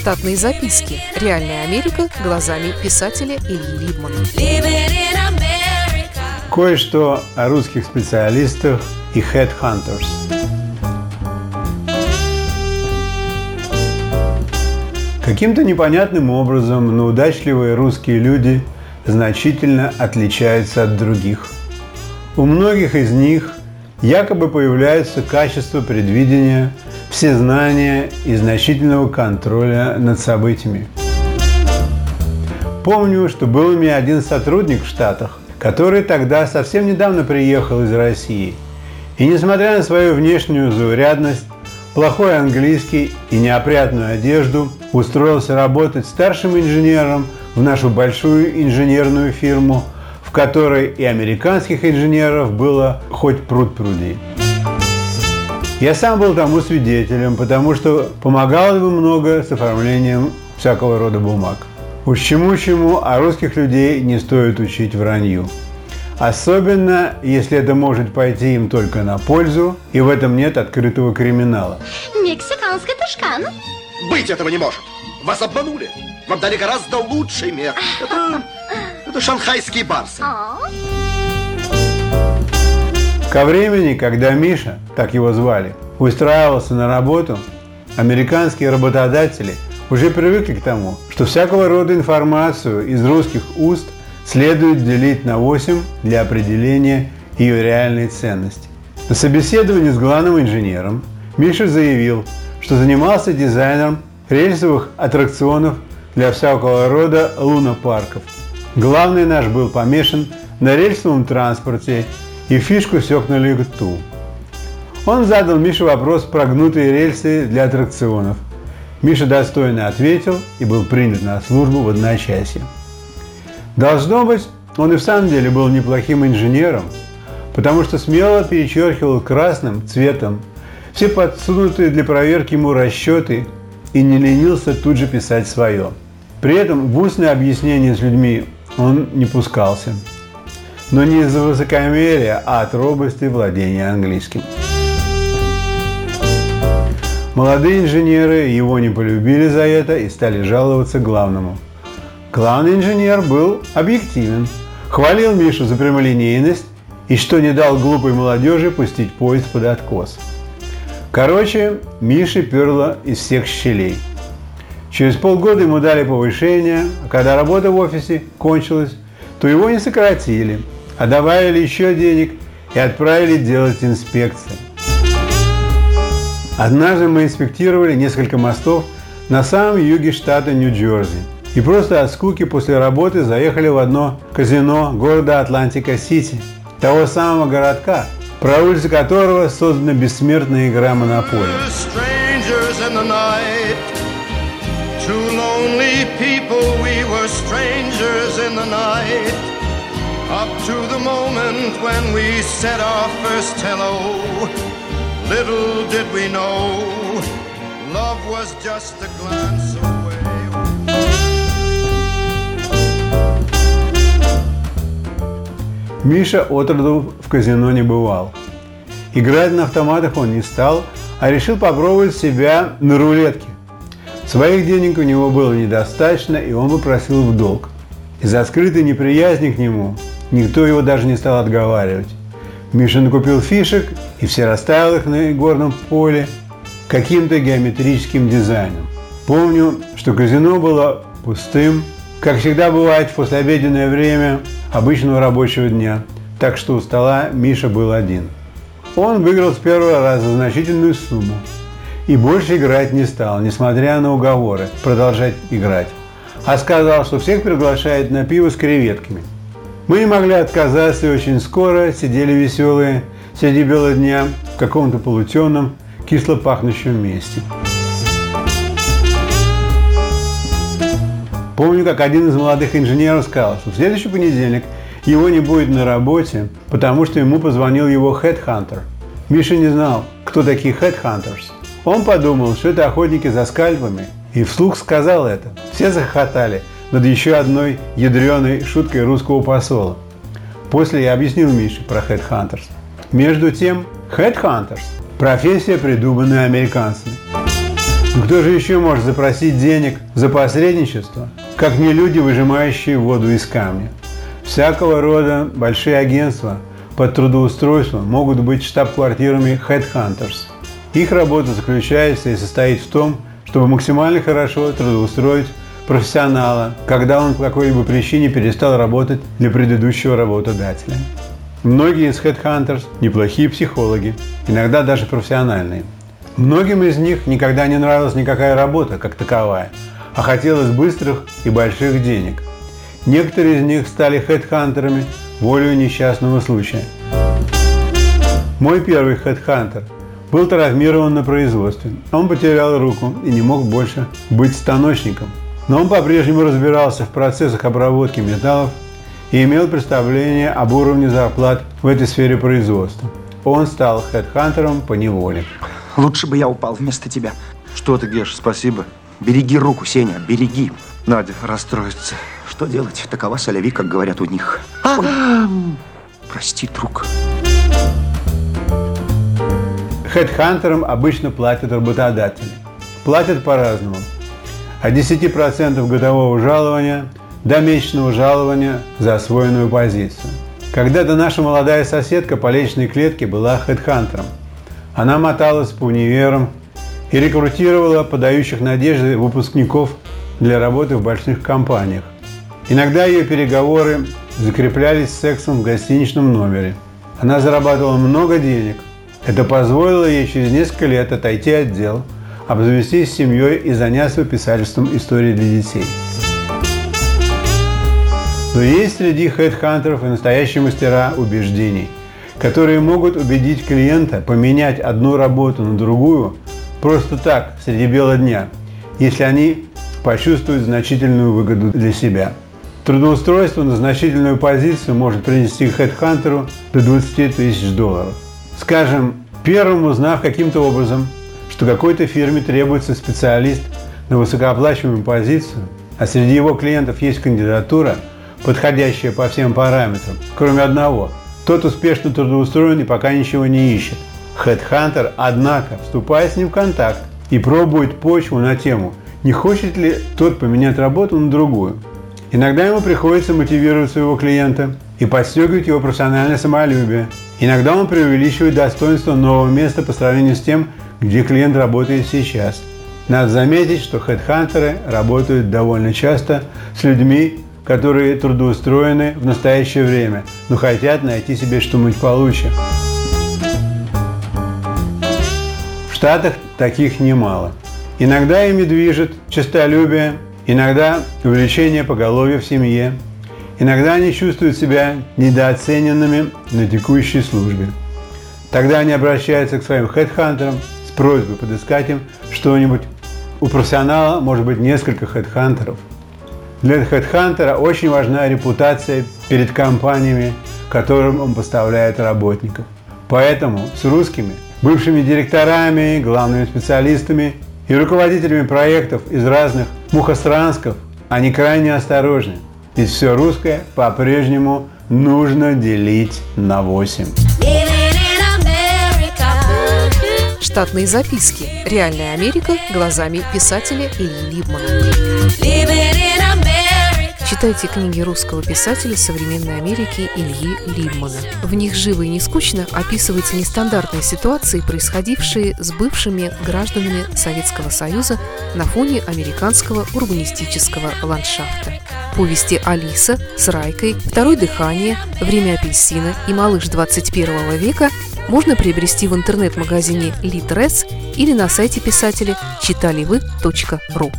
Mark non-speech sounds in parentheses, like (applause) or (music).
Штатные записки. Реальная Америка глазами писателя Ильи Либмана. Кое-что о русских специалистах и headhunters. Каким-то непонятным образом, но удачливые русские люди значительно отличаются от других. У многих из них якобы появляются качества предвидения, всезнания и значительного контроля над событиями. Помню, что был у меня один сотрудник в Штатах, который тогда совсем недавно приехал из России. И несмотря на свою внешнюю заурядность, плохой английский и неопрятную одежду, устроился работать старшим инженером в нашу большую инженерную фирму, в которой и американских инженеров было хоть пруд пруди. Я сам был тому свидетелем, потому что помогал ему много с оформлением всякого рода бумаг. Уж чему-чему, а русских людей не стоит учить вранью. Особенно, если это может пойти им только на пользу, и в этом нет открытого криминала. Мексиканская тушкан. Быть этого не может. Вас обманули. Вам дали гораздо лучший мех. (laughs) Это, это шанхайские барсы. Ко времени, когда Миша, так его звали, устраивался на работу, американские работодатели уже привыкли к тому, что всякого рода информацию из русских уст – следует делить на 8 для определения ее реальной ценности. На собеседовании с главным инженером Миша заявил, что занимался дизайном рельсовых аттракционов для всякого рода лунопарков. Главный наш был помешан на рельсовом транспорте и фишку сёк на лету. Он задал Мише вопрос про гнутые рельсы для аттракционов. Миша достойно ответил и был принят на службу в одночасье. Должно быть, он и в самом деле был неплохим инженером, потому что смело перечеркивал красным цветом все подсунутые для проверки ему расчеты и не ленился тут же писать свое. При этом в устное объяснение с людьми он не пускался. Но не из-за высокомерия, а от робости владения английским. Молодые инженеры его не полюбили за это и стали жаловаться главному – Главный инженер был объективен, хвалил Мишу за прямолинейность и что не дал глупой молодежи пустить поезд под откос. Короче, Мише перло из всех щелей. Через полгода ему дали повышение, а когда работа в офисе кончилась, то его не сократили, а добавили еще денег и отправили делать инспекции. Однажды мы инспектировали несколько мостов на самом юге штата Нью-Джерси – и просто от скуки после работы заехали в одно казино города Атлантик-Сити, того самого городка, про улицы которого создана бессмертная игра «Монополия». To the moment when we said our first hello, little did we know, love was just a glance away. Миша отроду в казино не бывал. Играть на автоматах он не стал, а решил попробовать себя на рулетке. Своих денег у него было недостаточно, и он попросил в долг. Из-за скрытой неприязни к нему никто его даже не стал отговаривать. Миша накупил фишек и все расставил их на горном поле каким-то геометрическим дизайном. Помню, что казино было пустым, как всегда бывает в послеобеденное время обычного рабочего дня, так что у стола Миша был один. Он выиграл с первого раза значительную сумму и больше играть не стал, несмотря на уговоры продолжать играть, а сказал, что всех приглашает на пиво с креветками. Мы не могли отказаться и очень скоро сидели веселые среди бела дня в каком-то полутемном, кисло пахнущем месте. Помню, как один из молодых инженеров сказал, что в следующий понедельник его не будет на работе, потому что ему позвонил его headhunter. Миша не знал, кто такие headhunters. Он подумал, что это охотники за скальпами, и вслух сказал это. Все захохотали над еще одной ядреной шуткой русского посола. После я объяснил Мише про headhunters. Между тем, headhunters – профессия, придуманная американцами. Кто же еще может запросить денег за посредничество, как не люди, выжимающие воду из камня? Всякого рода большие агентства под трудоустройством могут быть штаб-квартирами headhunters. Их работа заключается и состоит в том, чтобы максимально хорошо трудоустроить профессионала, когда он по какой-либо причине перестал работать для предыдущего работодателя. Многие из headhunters – неплохие психологи, иногда даже профессиональные. Многим из них никогда не нравилась никакая работа как таковая, а хотелось быстрых и больших денег. Некоторые из них стали хедхантерами волею несчастного случая. Мой первый хедхантер был травмирован на производстве. Он потерял руку и не мог больше быть станочником. Но он по-прежнему разбирался в процессах обработки металлов и имел представление об уровне зарплат в этой сфере производства. Он стал хедхантером по неволе. Лучше бы я упал вместо тебя. Что ты, Геш, спасибо. Береги руку, Сеня, береги. Надя расстроится. Что делать? Такова соляви, как говорят у них. Прости, друг. Хедхантерам обычно платят работодатели. Платят по-разному. От 10% годового жалования до месячного жалования за освоенную позицию. Когда-то наша молодая соседка по личной клетке была хедхантером. Она моталась по универам и рекрутировала подающих надежды выпускников для работы в больших компаниях. Иногда ее переговоры закреплялись сексом в гостиничном номере. Она зарабатывала много денег. Это позволило ей через несколько лет отойти от дел, обзавестись семьей и заняться писательством истории для детей. Но есть среди хедхантеров и настоящие мастера убеждений, которые могут убедить клиента поменять одну работу на другую просто так, среди бела дня, если они почувствуют значительную выгоду для себя. Трудоустройство на значительную позицию может принести хедхантеру до 20 тысяч долларов. Скажем, первым узнав каким-то образом, что какой-то фирме требуется специалист на высокооплачиваемую позицию, а среди его клиентов есть кандидатура, подходящая по всем параметрам, кроме одного. Тот успешно трудоустроен и пока ничего не ищет. Хедхантер, однако, вступает с ним в контакт и пробует почву на тему, не хочет ли тот поменять работу на другую. Иногда ему приходится мотивировать своего клиента и подстегивать его профессиональное самолюбие. Иногда он преувеличивает достоинство нового места по сравнению с тем, где клиент работает сейчас. Надо заметить, что хедхантеры работают довольно часто с людьми, которые трудоустроены в настоящее время, но хотят найти себе что-нибудь получше. В Штатах таких немало. Иногда ими движет честолюбие, иногда увеличение поголовья в семье, иногда они чувствуют себя недооцененными на текущей службе. Тогда они обращаются к своим хедхантерам с просьбой подыскать им что-нибудь. У профессионала может быть несколько хедхантеров. Для хедхантера очень важна репутация перед компаниями, которым он поставляет работников. Поэтому с русскими, бывшими директорами, главными специалистами и руководителями проектов из разных мухострансков они крайне осторожны. Ведь все русское по-прежнему нужно делить на 8. Штатные записки. Реальная Америка глазами писателя Ильи Либмана. Читайте книги русского писателя современной Америки Ильи Либмана. В них живо и не скучно описываются нестандартные ситуации, происходившие с бывшими гражданами Советского Союза на фоне американского урбанистического ландшафта. Повести «Алиса» с Райкой, «Второе дыхание», «Время апельсина» и «Малыш 21 века» можно приобрести в интернет-магазине Литрес или на сайте писателя читаливы.ру.